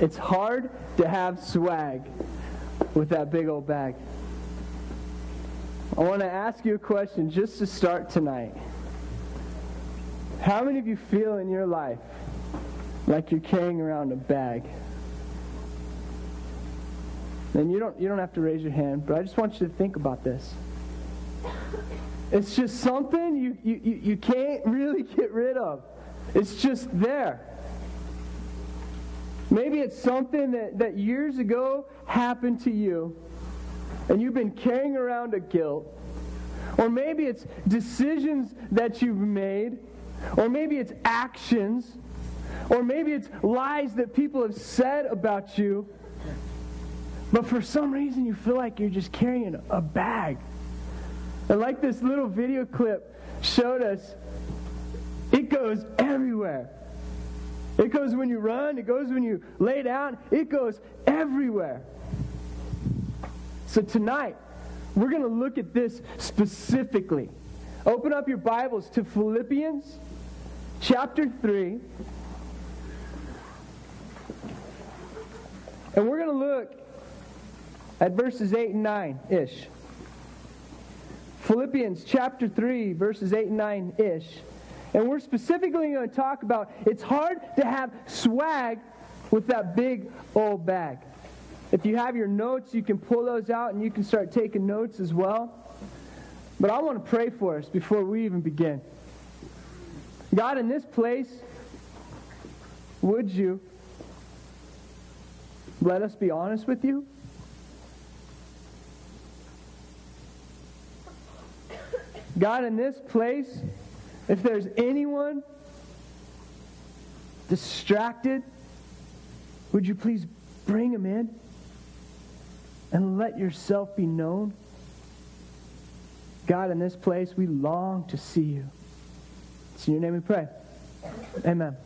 It's hard to have swag with that big old bag. I want to ask you a question just to start tonight. How many of you feel in your life like you're carrying around a bag? And you don't, you don't have to raise your hand, but I just want you to think about this. It's just something you, you, you can't really get rid of. It's just there. Maybe it's something that, that years ago happened to you, and you've been carrying around a guilt. Or maybe it's decisions that you've made. Or maybe it's actions. Or maybe it's lies that people have said about you. But for some reason, you feel like you're just carrying a bag. And like this little video clip showed us, it goes everywhere. It goes when you run, it goes when you lay down, it goes everywhere. So tonight, we're going to look at this specifically. Open up your Bibles to Philippians chapter 3. And we're going to look at verses 8 and 9 ish. Philippians chapter 3, verses 8 and 9 ish. And we're specifically going to talk about it's hard to have swag with that big old bag. If you have your notes, you can pull those out and you can start taking notes as well. But I want to pray for us before we even begin. God, in this place, would you let us be honest with you? God, in this place, if there's anyone distracted, would you please bring them in and let yourself be known? God, in this place, we long to see you. It's in your name we pray. Amen.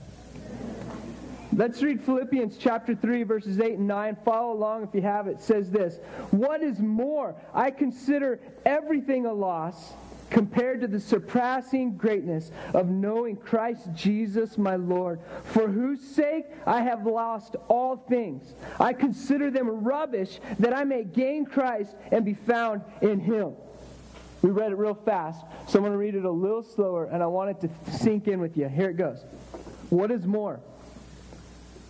Let's read Philippians chapter 3, verses 8 and 9. Follow along if you have it. it says this What is more, I consider everything a loss compared to the surpassing greatness of knowing Christ Jesus my Lord, for whose sake I have lost all things. I consider them rubbish that I may gain Christ and be found in him. We read it real fast, so I'm going to read it a little slower, and I want it to sink in with you. Here it goes. What is more?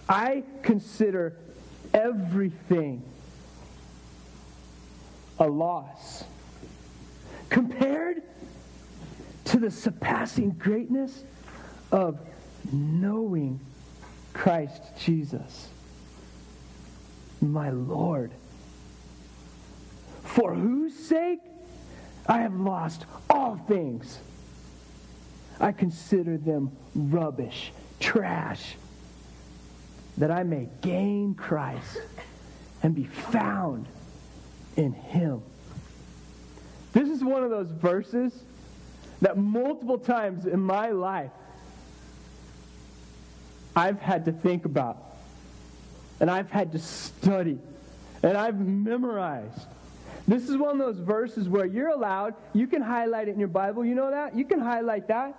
I consider everything a loss compared to the surpassing greatness of knowing Christ Jesus, my Lord, for whose sake I have lost all things. I consider them rubbish, trash, that I may gain Christ and be found in Him. This is one of those verses that multiple times in my life I've had to think about, and I've had to study, and I've memorized. This is one of those verses where you're allowed, you can highlight it in your Bible. You know that? You can highlight that.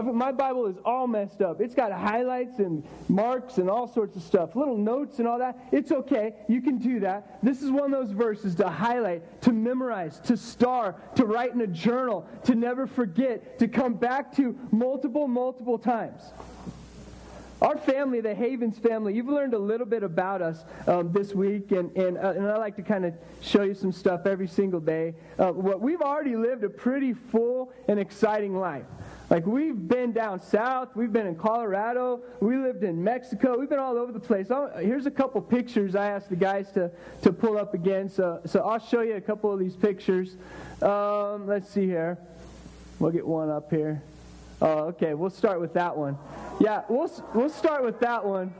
My Bible is all messed up. It's got highlights and marks and all sorts of stuff, little notes and all that. It's okay. You can do that. This is one of those verses to highlight, to memorize, to star, to write in a journal, to never forget, to come back to multiple, multiple times. Our family, the Havens family, you've learned a little bit about us um, this week, and, and, uh, and I like to kind of show you some stuff every single day. Uh, what we've already lived a pretty full and exciting life. Like we've been down south, we've been in Colorado, we lived in Mexico, we've been all over the place. I'll, here's a couple pictures I asked the guys to, to pull up again. So, so I'll show you a couple of these pictures. Um, let's see here. We'll get one up here. Oh, okay. We'll start with that one. Yeah, we'll we'll start with that one.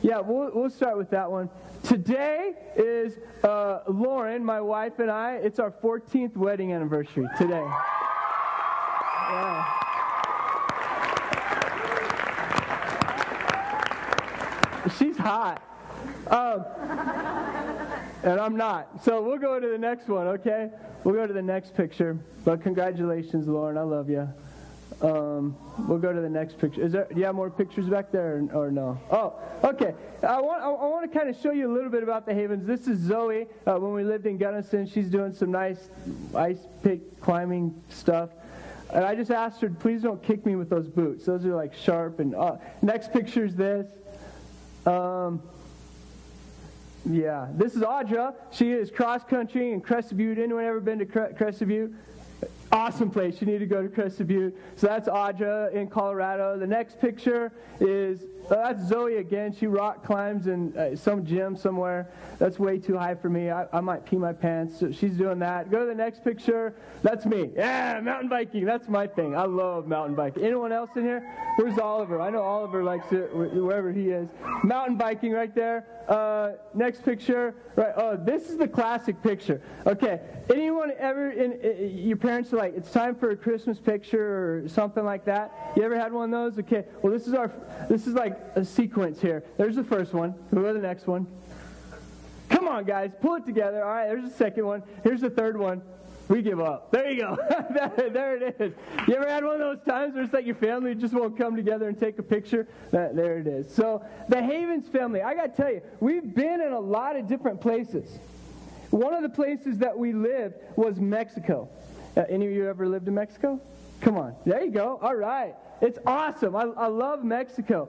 Yeah, we'll we'll start with that one. Today is uh, Lauren, my wife, and I. It's our 14th wedding anniversary today. Yeah. She's hot. Um, and I'm not. So we'll go to the next one, okay? We'll go to the next picture. But congratulations, Lauren. I love you. Um, we'll go to the next picture. Is there? Do you have more pictures back there, or, or no? Oh, okay. I want I, I want to kind of show you a little bit about the Havens. This is Zoe. Uh, when we lived in Gunnison, she's doing some nice ice pick climbing stuff. And I just asked her, please don't kick me with those boots. Those are like sharp. And uh, next picture is this. Um, yeah, this is Audra. She is cross country in Crested Butte. Anyone ever been to Crested Butte? Awesome place. You need to go to Crested Butte. So that's Audra in Colorado. The next picture is that's Zoe again. She rock climbs in uh, some gym somewhere. That's way too high for me. I, I might pee my pants. So she's doing that. Go to the next picture. That's me. Yeah, mountain biking. That's my thing. I love mountain biking. Anyone else in here? Where's Oliver? I know Oliver likes it wherever he is. Mountain biking right there. Uh, next picture. Right. Oh, this is the classic picture. Okay. Anyone ever in, in your parents are like, it's time for a Christmas picture or something like that? You ever had one of those? Okay. Well, this is our. This is like a sequence here. There's the first one. Go to the next one. Come on, guys, pull it together. All right, there's the second one. Here's the third one. We give up. There you go. there it is. You ever had one of those times where it's like your family just won't come together and take a picture? That, there it is. So, the Havens family, I got to tell you, we've been in a lot of different places. One of the places that we lived was Mexico. Uh, any of you ever lived in Mexico? Come on. There you go. All right. It's awesome. I, I love Mexico.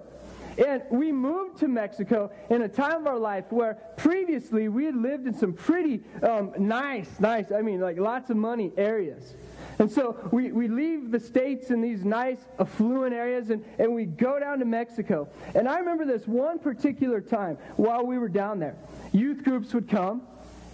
And we moved to Mexico in a time of our life where previously we had lived in some pretty um, nice, nice, I mean, like lots of money areas. And so we, we leave the States in these nice, affluent areas and, and we go down to Mexico. And I remember this one particular time while we were down there. Youth groups would come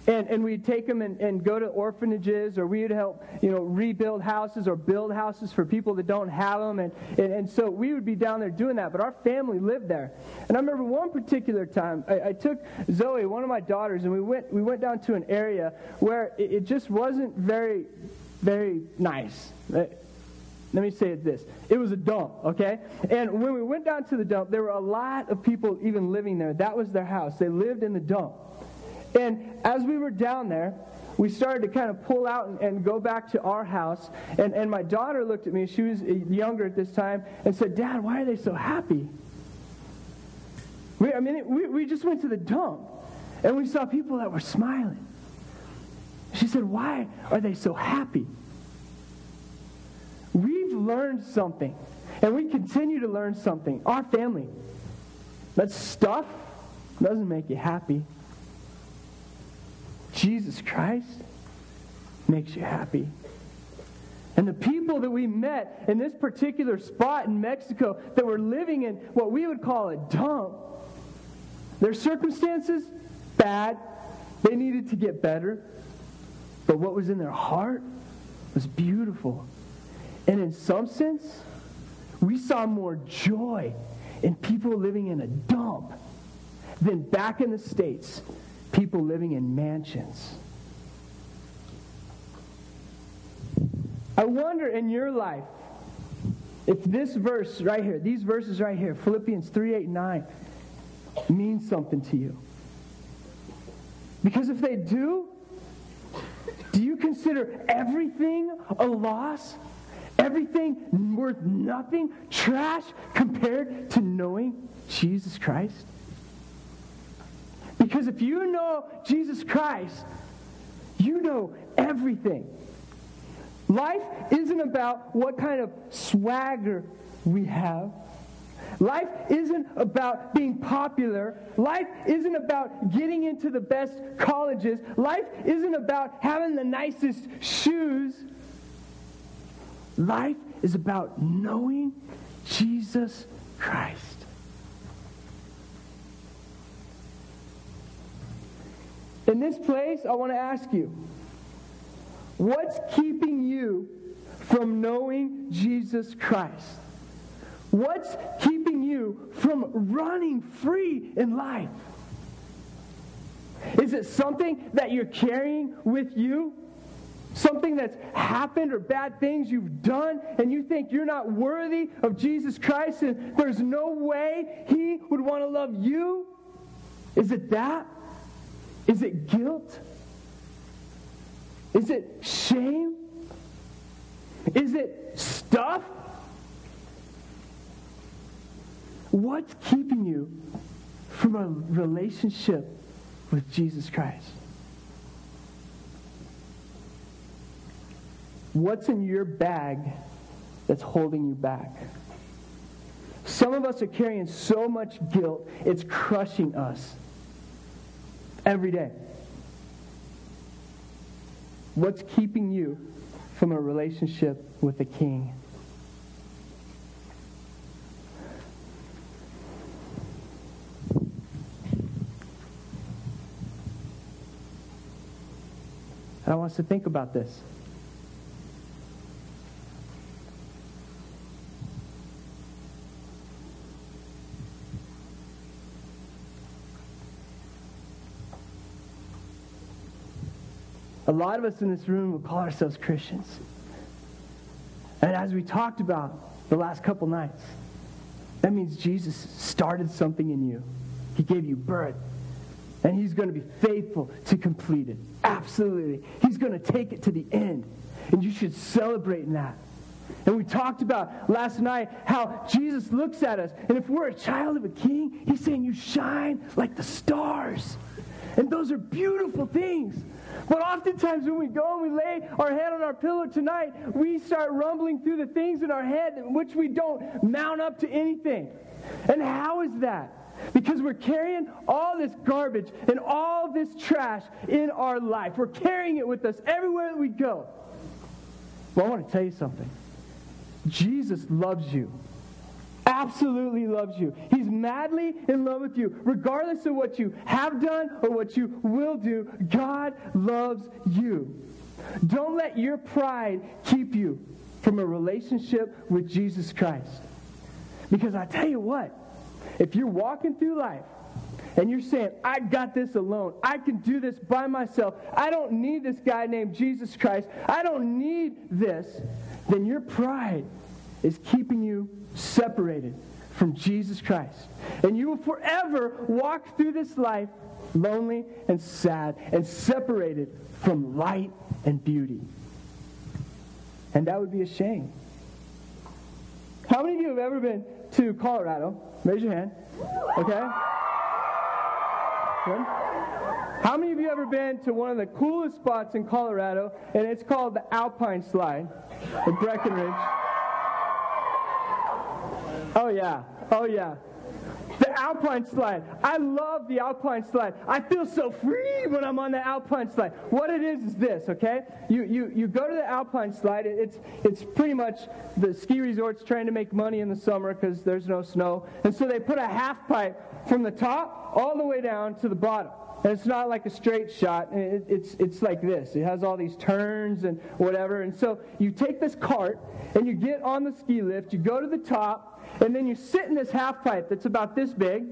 and, and we'd take them and, and go to orphanages, or we'd help, you know, rebuild houses or build houses for people that don't have them. And, and, and so we would be down there doing that. But our family lived there. And I remember one particular time, I, I took Zoe, one of my daughters, and we went, we went down to an area where it, it just wasn't very, very nice. Let me say it this. It was a dump, okay? And when we went down to the dump, there were a lot of people even living there. That was their house. They lived in the dump. And as we were down there, we started to kind of pull out and, and, go back to our house. And, and my daughter looked at me, she was uh, younger at this time, and said, Dad, why are they so happy? We, I mean, we, we just went to the dump, and we saw people that were smiling. She said, Why are they so happy? We've learned something, and we continue to learn something. Our family. That stuff doesn't make you happy. Jesus Christ makes you happy. And the people that we met in this particular spot in Mexico that were living in what we would call a dump, their circumstances, bad. They needed to get better. But what was in their heart was beautiful. And in some sense, we saw more joy in people living in a dump than back in the States people living in mansions. I wonder in your life if this verse right here, these verses right here, Philippians 3 8 9, means something to you. Because if they do, do you consider everything a loss? Everything worth nothing? Trash compared to knowing Jesus Christ? Because if you know Jesus Christ, you know everything. Life isn't about what kind of swagger we have. Life isn't about being popular. Life isn't about getting into the best colleges. Life isn't about having the nicest shoes. Life is about knowing Jesus Christ. In this place, I want to ask you what's keeping you from knowing Jesus Christ? What's keeping you from running free in life? Is it something that you're carrying with you? Something that's happened or bad things you've done, and you think you're not worthy of Jesus Christ, and there's no way He would want to love you? Is it that? Is it guilt? Is it shame? Is it stuff What's keeping you from a relationship with Jesus Christ? What's in your bag that's holding you back? Some of us are carrying so much guilt, it's crushing us every day. What's keeping you from a relationship with the King? And I want us to think about this. Lot of us in this room will call ourselves Christians. And as we talked about the last couple nights, that means Jesus started something in you. He gave you birth. And he's going to be faithful to complete it. Absolutely. He's going to take it to the end. And you should celebrate in that. And we talked about last night how Jesus looks at us. And if we're a child of a king, he's saying, You shine like the stars. And those are beautiful things. But oftentimes when we go and we lay our head on our pillow tonight, we start rumbling through the things in our head which we don't mount up to anything. And how is that? Because we're carrying all this garbage and all this trash in our life. We're carrying it with us everywhere that we go. Well, I want to tell you something. Jesus loves you absolutely loves you. He's madly in love with you. Regardless of what you have done or what you will do, God loves you. Don't let your pride keep you from a relationship with Jesus Christ. Because I tell you what, if you're walking through life and you're saying, I got this alone. I can do this by myself. I don't need this guy named Jesus Christ. I don't need this. Then your pride is keeping you separated from Jesus Christ. And you will forever walk through this life lonely and sad and separated from light and beauty. And that would be a shame. How many of you have ever been to Colorado? Raise your hand. Okay? Good. How many of you ever been to one of the coolest spots in Colorado, and it's called the Alpine Slide at Breckenridge? Oh, yeah. Oh, yeah. The Alpine slide. I love the Alpine slide. I feel so free when I'm on the Alpine slide. What it is is this, okay? You, you, you go to the Alpine slide. It's, it's pretty much the ski resorts trying to make money in the summer because there's no snow. And so they put a half pipe from the top all the way down to the bottom. And it's not like a straight shot. It, it's, it's like this. It has all these turns and whatever. And so you take this cart and you get on the ski lift. You go to the top and then you sit in this half pipe that's about this big,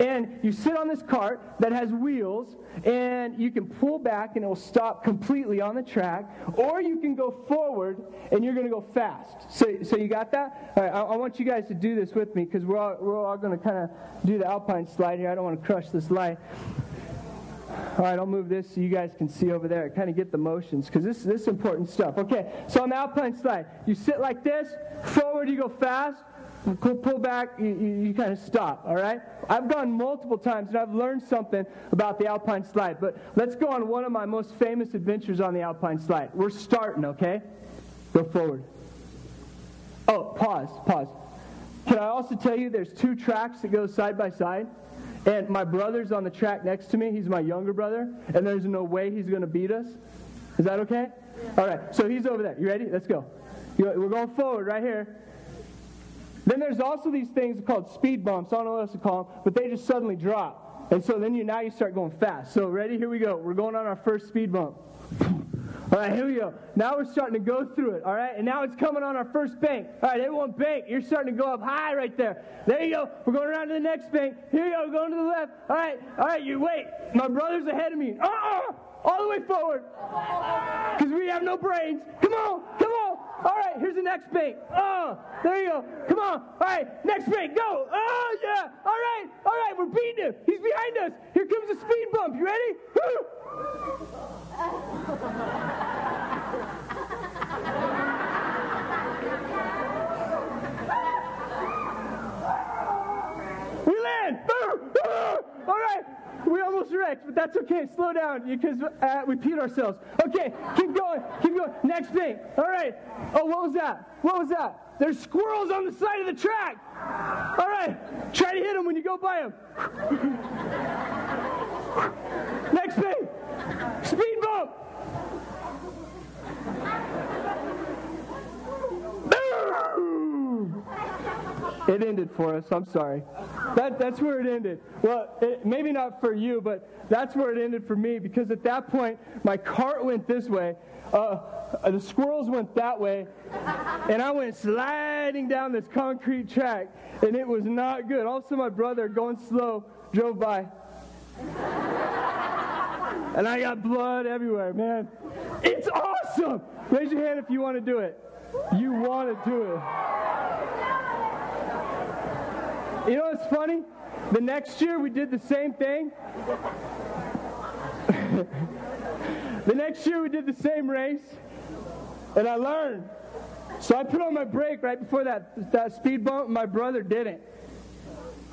and you sit on this cart that has wheels, and you can pull back and it will stop completely on the track, or you can go forward and you're going to go fast. So, so you got that? All right, I, I want you guys to do this with me because we're all, we're all going to kind of do the alpine slide here. I don't want to crush this light. All right, I'll move this so you guys can see over there. Kind of get the motions because this, this is important stuff. Okay, so on the alpine slide, you sit like this, forward you go fast, pull, pull back, you, you, you kind of stop, all right? I've gone multiple times and I've learned something about the Alpine slide, but let's go on one of my most famous adventures on the Alpine slide. We're starting, okay? Go forward. Oh, pause, pause. Can I also tell you there's two tracks that go side by side? And my brother's on the track next to me. He's my younger brother, and there's no way he's going to beat us. Is that okay? All right, so he's over there. You ready? Let's go. We're going forward right here. Then there's also these things called speed bumps. I don't know what else to call them, but they just suddenly drop. And so then you now you start going fast. So ready? Here we go. We're going on our first speed bump. All right, here we go. Now we're starting to go through it, all right? And now it's coming on our first bank. All right, everyone bank. You're starting to go up high right there. There you go. We're going around to the next bank. Here you go. We're going to the left. All right, all right, you wait. My brother's ahead of me. Uh-uh! All the way forward. Because we have no brains. Come on, come on. All right, here's the next bait. Oh, uh, there you go. Come on. All right, next bait. Go. Oh, yeah. All right, all right, we're beating him. He's behind us. Here comes the speed bump. You ready? wrecked, but that's okay. Slow down because uh, we peed ourselves. Okay, keep going, keep going. Next thing. All right. Oh, what was that? What was that? There's squirrels on the side of the track. All right. Try to hit them when you go by them. Next thing. Speed bump. It ended for us. I'm sorry. That, that's where it ended. Well, it, maybe not for you, but that's where it ended for me because at that point, my cart went this way, uh, the squirrels went that way, and I went sliding down this concrete track, and it was not good. Also, my brother, going slow, drove by. And I got blood everywhere, man. It's awesome! Raise your hand if you want to do it. You want to do it. You know what's funny? The next year we did the same thing. the next year we did the same race, and I learned. So I put on my brake right before that, that speed bump, my brother didn't.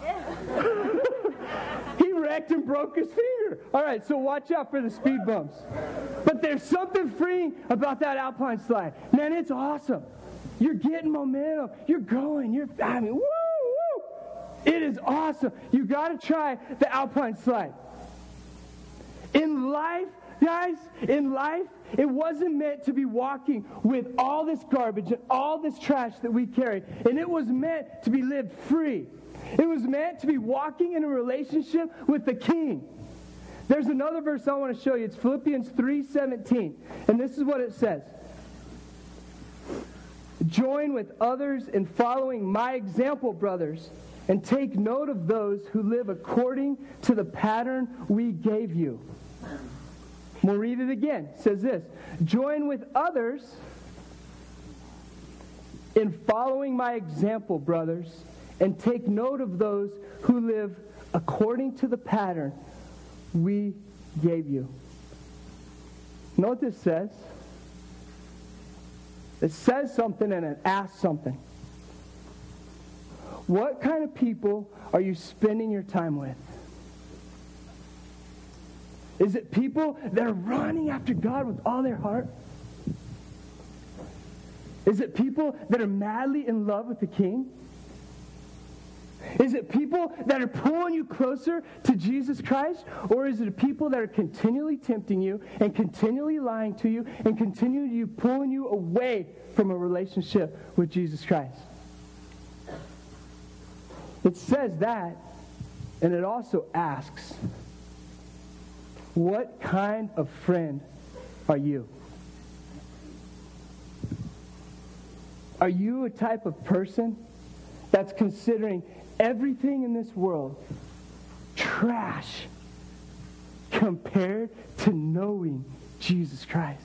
he wrecked and broke his finger. All right, so watch out for the speed bumps. But there's something freeing about that alpine slide. Man, it's awesome. You're getting momentum. You're going. You're, I mean, woo! It is awesome. You got to try the alpine slide. In life, guys, in life, it wasn't meant to be walking with all this garbage and all this trash that we carry. And it was meant to be lived free. It was meant to be walking in a relationship with the King. There's another verse I want to show you. It's Philippians 3:17. And this is what it says. Join with others in following my example, brothers and take note of those who live according to the pattern we gave you. We'll read it again. It says this Join with others in following my example, brothers, and take note of those who live according to the pattern we gave you. What this says? It says something and it asks something. What kind of people are you spending your time with? Is it people that are running after God with all their heart? Is it people that are madly in love with the King? Is it people that are pulling you closer to Jesus Christ? Or is it people that are continually tempting you and continually lying to you and continually pulling you away from a relationship with Jesus Christ? It says that, and it also asks, What kind of friend are you? Are you a type of person that's considering everything in this world trash compared to knowing Jesus Christ?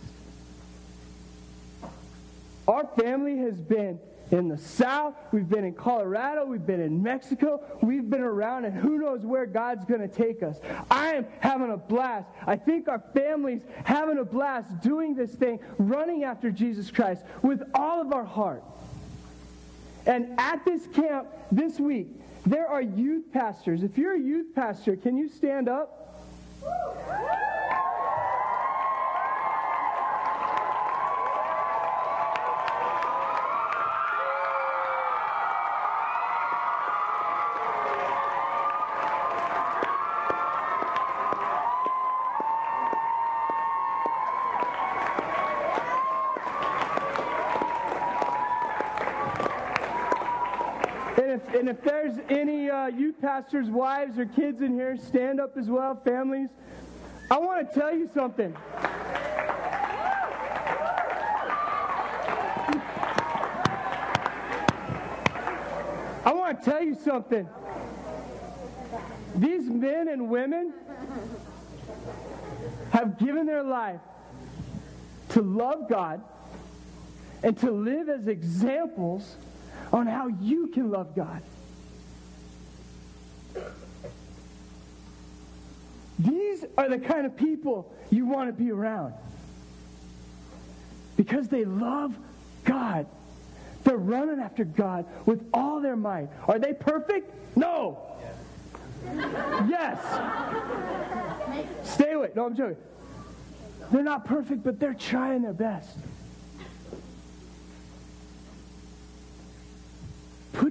Our family has been in the South, we've been in Colorado, we've been in Mexico, we've been around, and who knows where God's going to take us. I am having a blast. I think our family's having a blast doing this thing, running after Jesus Christ with all of our heart. And at this camp this week, there are youth pastors. If you're a youth pastor, can you stand up? And if there's any uh, youth pastors' wives or kids in here, stand up as well, families. I want to tell you something. I want to tell you something. These men and women have given their life to love God and to live as examples on how you can love God. These are the kind of people you want to be around. Because they love God. They're running after God with all their might. Are they perfect? No. Yes. Stay away. No, I'm joking. They're not perfect, but they're trying their best.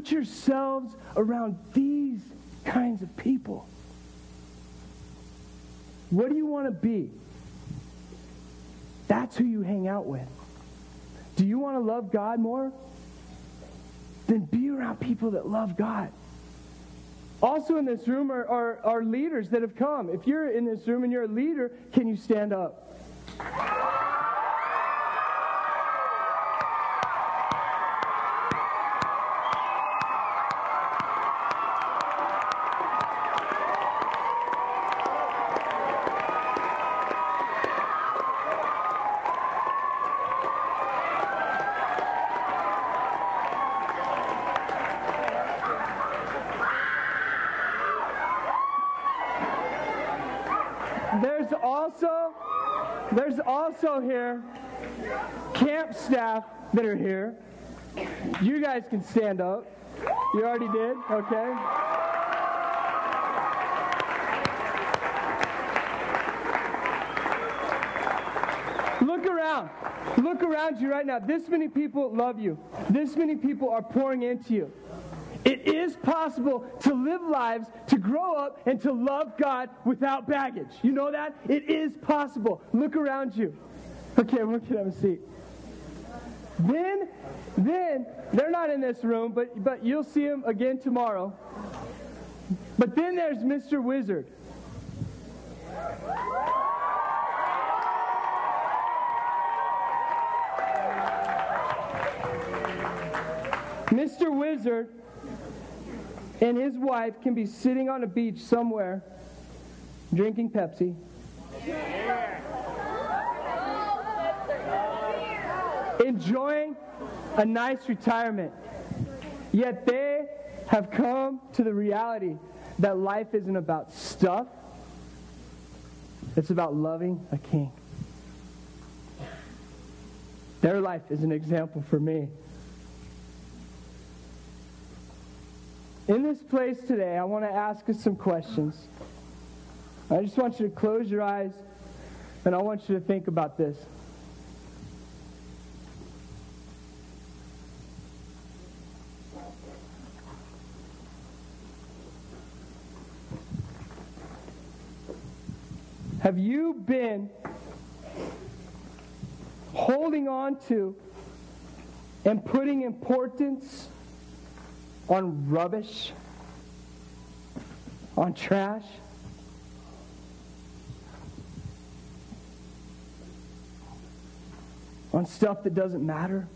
Put yourselves around these kinds of people. What do you want to be? That's who you hang out with. Do you want to love God more? Then be around people that love God. Also in this room are, are, are leaders that have come. If you're in this room and you're a leader, can you stand up? There's also there's also here camp staff that are here. You guys can stand up. You already did, okay? Look around. Look around you right now. This many people love you. This many people are pouring into you. It is possible to live lives, to grow up, and to love God without baggage. You know that? It is possible. Look around you. Okay, everyone can have a seat. Then, then, they're not in this room, but, but you'll see them again tomorrow. But then there's Mr. Wizard. Mr. Wizard and his wife can be sitting on a beach somewhere drinking Pepsi. Enjoying a nice retirement. Yet they have come to the reality that life isn't about stuff, it's about loving a king. Their life is an example for me. In this place today, I want to ask us some questions. I just want you to close your eyes and I want you to think about this. Have you been holding on to and putting importance on rubbish, on trash. On stuff that doesn't matter.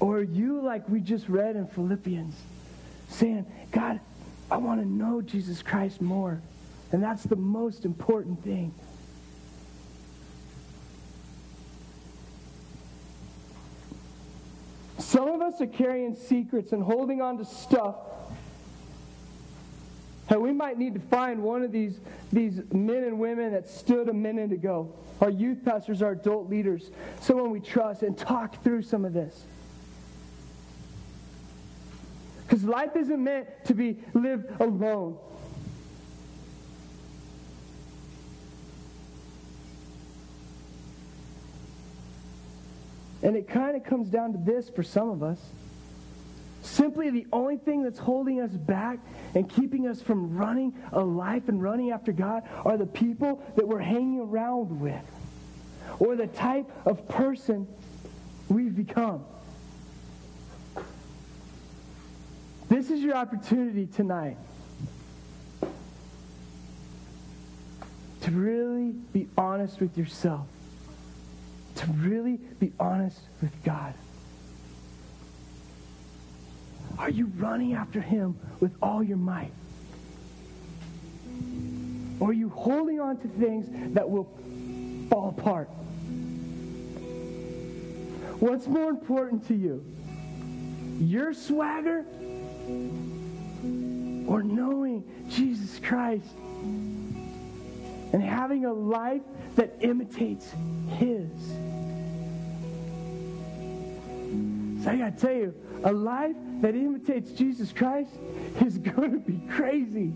Or you, like we just read in Philippians, saying, God, I want to know Jesus Christ more. And that's the most important thing. Some of us are carrying secrets and holding on to stuff. And we might need to find one of these, these men and women that stood a minute ago, our youth pastors, our adult leaders, someone we trust, and talk through some of this. Because life isn't meant to be lived alone. And it kind of comes down to this for some of us. Simply the only thing that's holding us back and keeping us from running a life and running after God are the people that we're hanging around with or the type of person we've become. This is your opportunity tonight to really be honest with yourself to really be honest with God. Are you running after Him with all your might? Or are you holding on to things that will fall apart? What's more important to you? Your swagger or knowing Jesus Christ and having a life that imitates His? So I got to tell you, a life that imitates Jesus Christ is going to be crazy.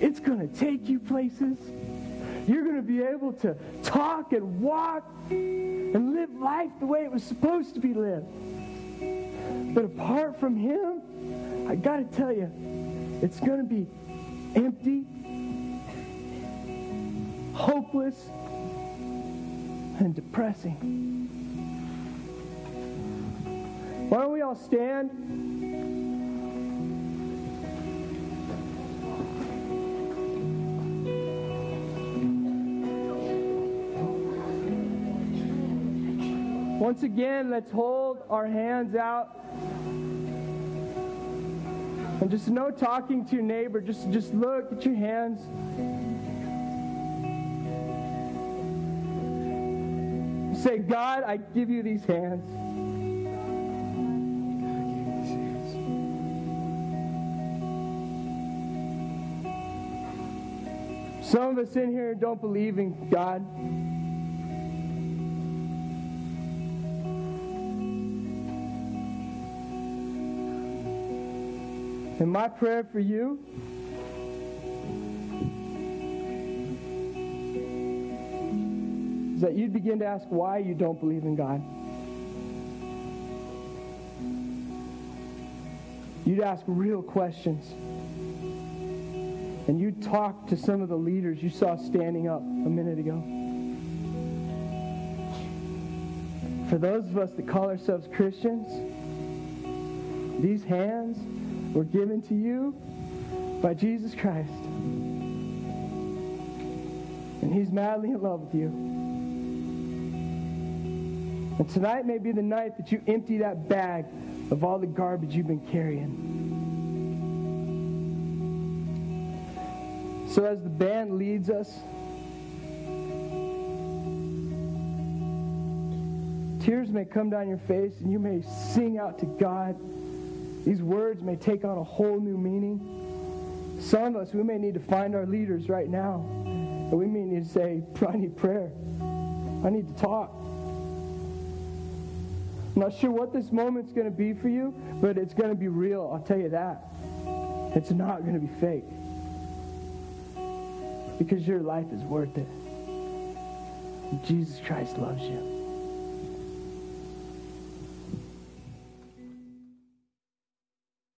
It's going to take you places. You're going to be able to talk and walk and live life the way it was supposed to be lived. But apart from Him, I got to tell you, it's going to be empty, hopeless, and depressing. Why don't we all stand? Once again, let's hold our hands out. And just no talking to your neighbor. Just, just look at your hands. Say, God, I give you these hands. Some of us in here don't believe in God. And my prayer for you is that you'd begin to ask why you don't believe in God. You'd ask real questions. And you'd talk to some of the leaders you saw standing up a minute ago. For those of us that call ourselves Christians, these hands were given to you by Jesus Christ. And he's madly in love with you. And tonight may be the night that you empty that bag of all the garbage you've been carrying. So as the band leads us, tears may come down your face and you may sing out to God these words may take on a whole new meaning. Some of us, we may need to find our leaders right now. And we may need to say, I need prayer. I need to talk. Not sure what this moment's going to be for you, but it's going to be real. I'll tell you that. It's not going to be fake. Because your life is worth it. Jesus Christ loves you.